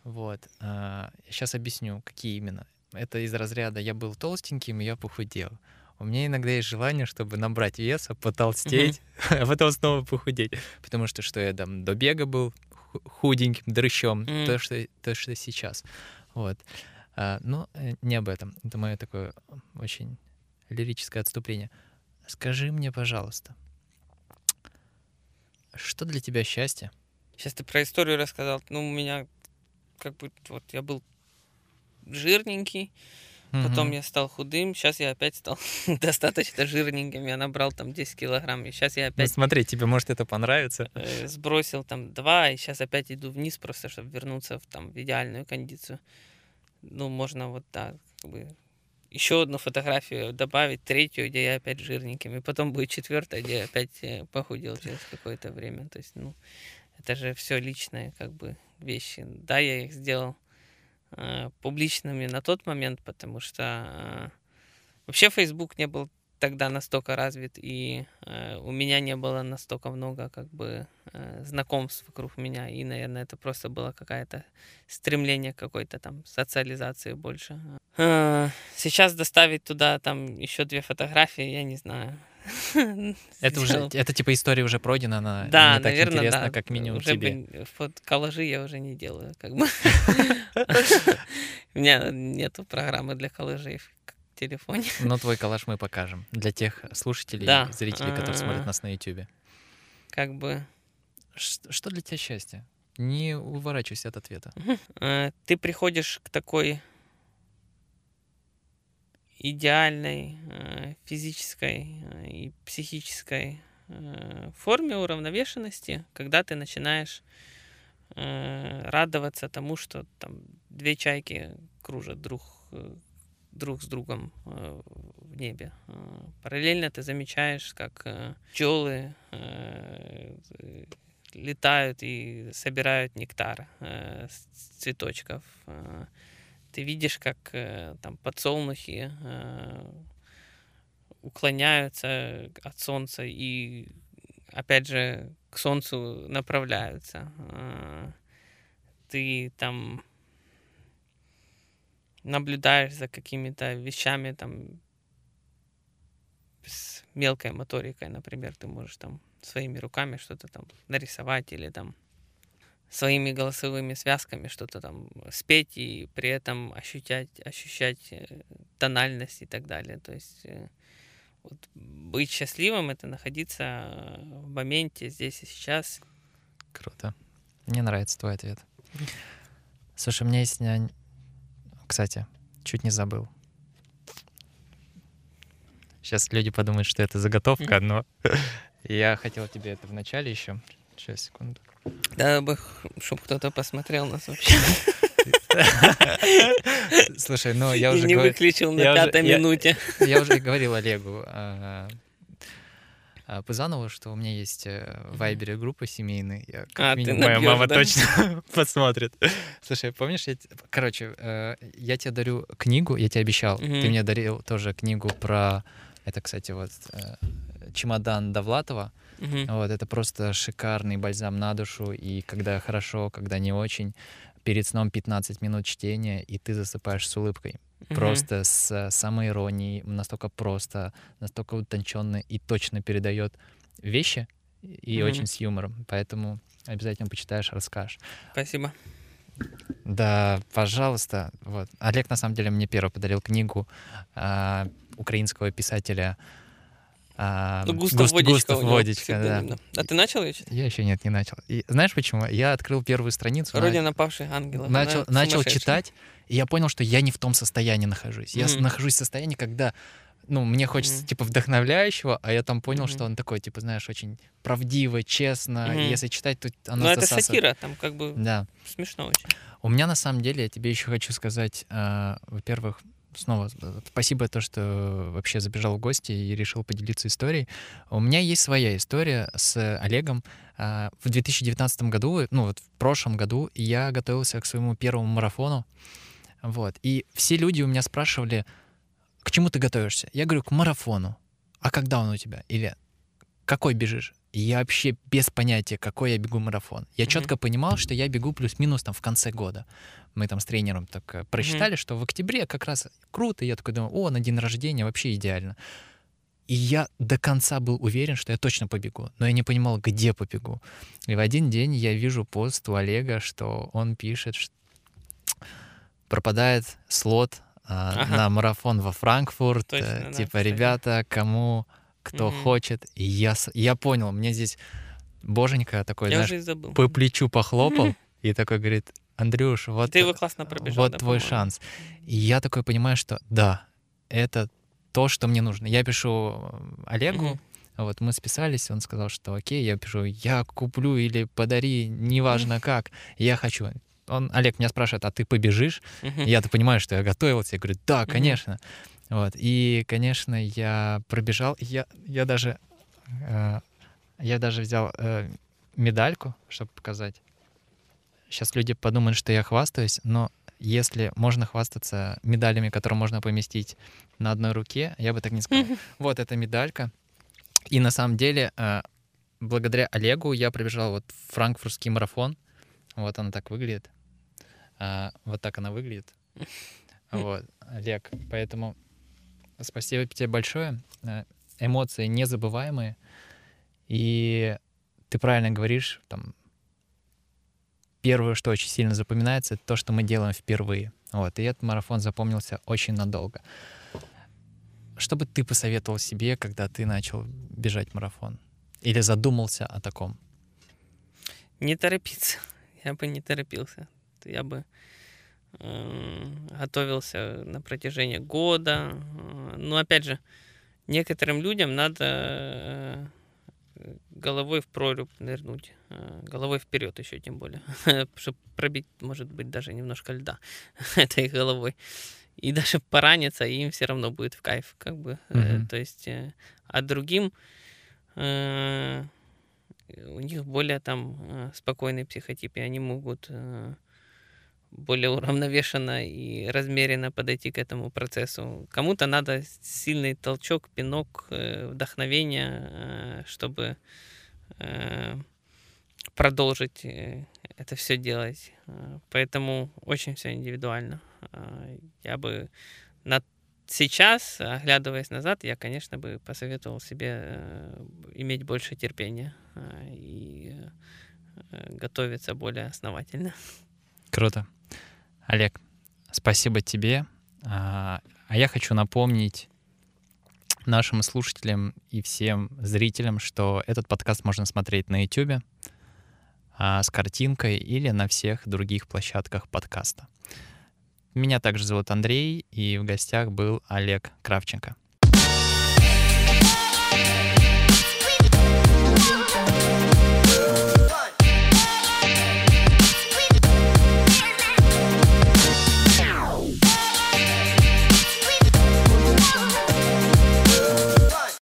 Вот. Сейчас объясню, какие именно. Это из разряда «я был толстеньким, и я похудел». У меня иногда есть желание, чтобы набрать веса, потолстеть, а потом снова похудеть. Потому что что я там до бега был ху- худеньким, дрыщом, Мгм. то, что, то, что сейчас. Вот. А, но э, не об этом. Это мое такое очень лирическое отступление. Скажи мне, пожалуйста, что для тебя счастье? Сейчас ты про историю рассказал. Ну, у меня как бы вот я был жирненький, потом Мгм. я стал худым, сейчас я опять стал достаточно жирненьким, я набрал там 10 килограмм, и сейчас я Ну, опять смотри, тебе может это понравится. э, сбросил там 2, и сейчас опять иду вниз просто, чтобы вернуться в, там, в идеальную кондицию. Ну, можно вот так, как бы, еще одну фотографию добавить, третью, где я опять жирненьким, и потом будет четвертая, где я опять э, похудел через какое-то время. То есть, ну, это же все личные, как бы, вещи. Да, я их сделал э, публичными на тот момент, потому что э, вообще Facebook не был тогда настолько развит, и э, у меня не было настолько много как бы э, знакомств вокруг меня, и, наверное, это просто было какое-то стремление к какой-то там социализации больше. Э, сейчас доставить туда там еще две фотографии, я не знаю. Это уже, это типа история уже пройдена, она Да, не так наверное, интересна, да. как минимум уже тебе. бы фот- коллажи я уже не делаю, как бы. У меня нету программы для коллажей телефоне. Но твой коллаж мы покажем для тех слушателей Да. зрителей, которые смотрят А. нас на YouTube. Как бы Что для тебя счастье? Не уворачивайся от ответа. э, ты приходишь к такой идеальной э, физической э, и психической форме уравновешенности, когда ты начинаешь радоваться тому, что там две чайки кружат друг, э, друг с другом э, в небе. Э, Параллельно ты замечаешь, как э, пчелы летают и собирают нектар с цветочков. Ты видишь, как там подсолнухи уклоняются от солнца и опять же к солнцу направляются. Ты там наблюдаешь за какими-то вещами там с мелкой моторикой, например, ты можешь там своими руками что-то там нарисовать или там своими голосовыми связками что-то там спеть и при этом ощущать, ощущать э, тональность и так далее. То есть э, вот быть счастливым это находиться э, в моменте здесь и сейчас. Круто. Мне нравится твой ответ. Слушай, у меня есть... Кстати, чуть не забыл. Сейчас люди подумают, что это заготовка, но я хотел тебе это в начале еще. Сейчас, секунду. Да бы, чтобы кто-то посмотрел нас вообще Слушай, ну я уже не выключил на пятой минуте. Я уже говорил Олегу а, а, Пузанову, что у меня есть э, в Вайбере группа семейная. Я, как А, ты минимум, моя мама да? точно посмотрит. Слушай, помнишь, я... короче, э, я тебе дарю книгу, я тебе обещал, ты Мгм. мне дарил тоже книгу про, это, кстати, вот э, чемодан Довлатова. Мгм. Вот, это просто шикарный бальзам на душу, и когда хорошо, когда не очень. Перед сном 15 минут чтения, и ты засыпаешь с улыбкой. Мгм. Просто с э, самой иронией, настолько просто, настолько утонченно и точно передает вещи, и Мгм. очень с юмором. Поэтому обязательно почитаешь, расскажешь. Спасибо. Да, пожалуйста. Вот. Олег, на самом деле, мне первый подарил книгу а, украинского писателя а, Ну, Густав Густ- Водичка. Густав Водичка, да. А ты начал ее читать? Я еще нет, не начал. И знаешь почему? Я открыл первую страницу, на- Родина павших ангелов. начал, начал читать, и я понял, что я не в том состоянии нахожусь. Я нахожусь в состоянии, когда ну, мне хочется, Мгм. типа, вдохновляющего, а я там понял, Мгм. что он такой, типа, знаешь, очень правдиво, честно. Мгм. если читать, то оно Ну, это сатира, там как бы Да. смешно очень. У меня на самом деле, я тебе еще хочу сказать, а, во-первых, снова э, спасибо то, что вообще забежал в гости и решил поделиться историей. У меня есть своя история с Олегом. А, В 2019 году, ну вот в прошлом году, я готовился к своему первому марафону. Вот. И все люди у меня спрашивали, к чему ты готовишься? Я говорю, к марафону. А когда он у тебя? Или какой бежишь? И я вообще без понятия, какой я бегу марафон. Я Мгм. четко понимал, что я бегу плюс-минус там в конце года. Мы там с тренером так э, просчитали, что в октябре как раз круто. И я такой думаю, о, на день рождения вообще идеально. И я до конца был уверен, что я точно побегу, но я не понимал, где побегу. И в один день я вижу пост у Олега, что он пишет, что пропадает слот а, Ага. на марафон во Франкфурт. Точно, э, да, типа, кстати. ребята, кому кто Мгм. хочет. И я, я понял, мне здесь боженька такой, Я знаешь, забыл. по плечу похлопал и такой говорит, Андрюш, вот, Ты его классно пробежал. вот да, твой по-моему? шанс. И я такой понимаю, что да, это то, что мне нужно. Я пишу э, Олегу, Мгм. вот мы списались, он сказал, что окей, я пишу, я куплю или подари, неважно как, я хочу. Он, Олег меня спрашивает, а ты побежишь? Мгм. Я-то понимаю, что я готовился. Я говорю, да, конечно. Вот. И, конечно, я пробежал. Я, я даже э, я даже взял э, медальку, чтобы показать. Сейчас люди подумают, что я хвастаюсь, но если можно хвастаться медалями, которые можно поместить на одной руке, я бы так не сказал. Вот эта медалька. И на самом деле, э, благодаря Олегу я пробежал вот франкфуртский марафон. Вот она так выглядит. А, вот так она выглядит. Вот, Олег, поэтому спасибо тебе большое. Э, Эмоции незабываемые. И ты правильно говоришь, там, первое, что очень сильно запоминается, это то, что мы делаем впервые. Вот, и этот марафон запомнился очень надолго. Что бы ты посоветовал себе, когда ты начал бежать марафон? Или задумался о таком? Не торопиться. Я бы не торопился. Я бы готовился на протяжении года. Э, Но опять же, некоторым людям надо э, головой в прорубь нырнуть, э, головой вперед еще тем более, чтобы пробить, может быть, даже немножко льда этой головой. И даже пораниться, им все равно будет в кайф, как бы. Э, Мгм. То есть, э, а другим э, у них более там э, спокойный психотип, и они могут э, более уравновешенно и размеренно подойти к этому процессу. Кому-то надо сильный толчок, пинок, э, вдохновение, э, чтобы э, продолжить это все делать. Поэтому очень все индивидуально. Я бы на сейчас, оглядываясь назад, я, конечно, бы посоветовал себе иметь больше терпения и готовиться более основательно. Круто. Олег, спасибо тебе. А а я хочу напомнить нашим слушателям и всем зрителям, что этот подкаст можно смотреть на YouTube а, с картинкой или на всех других площадках подкаста. Меня также зовут Андрей, и в гостях был Олег Кравченко.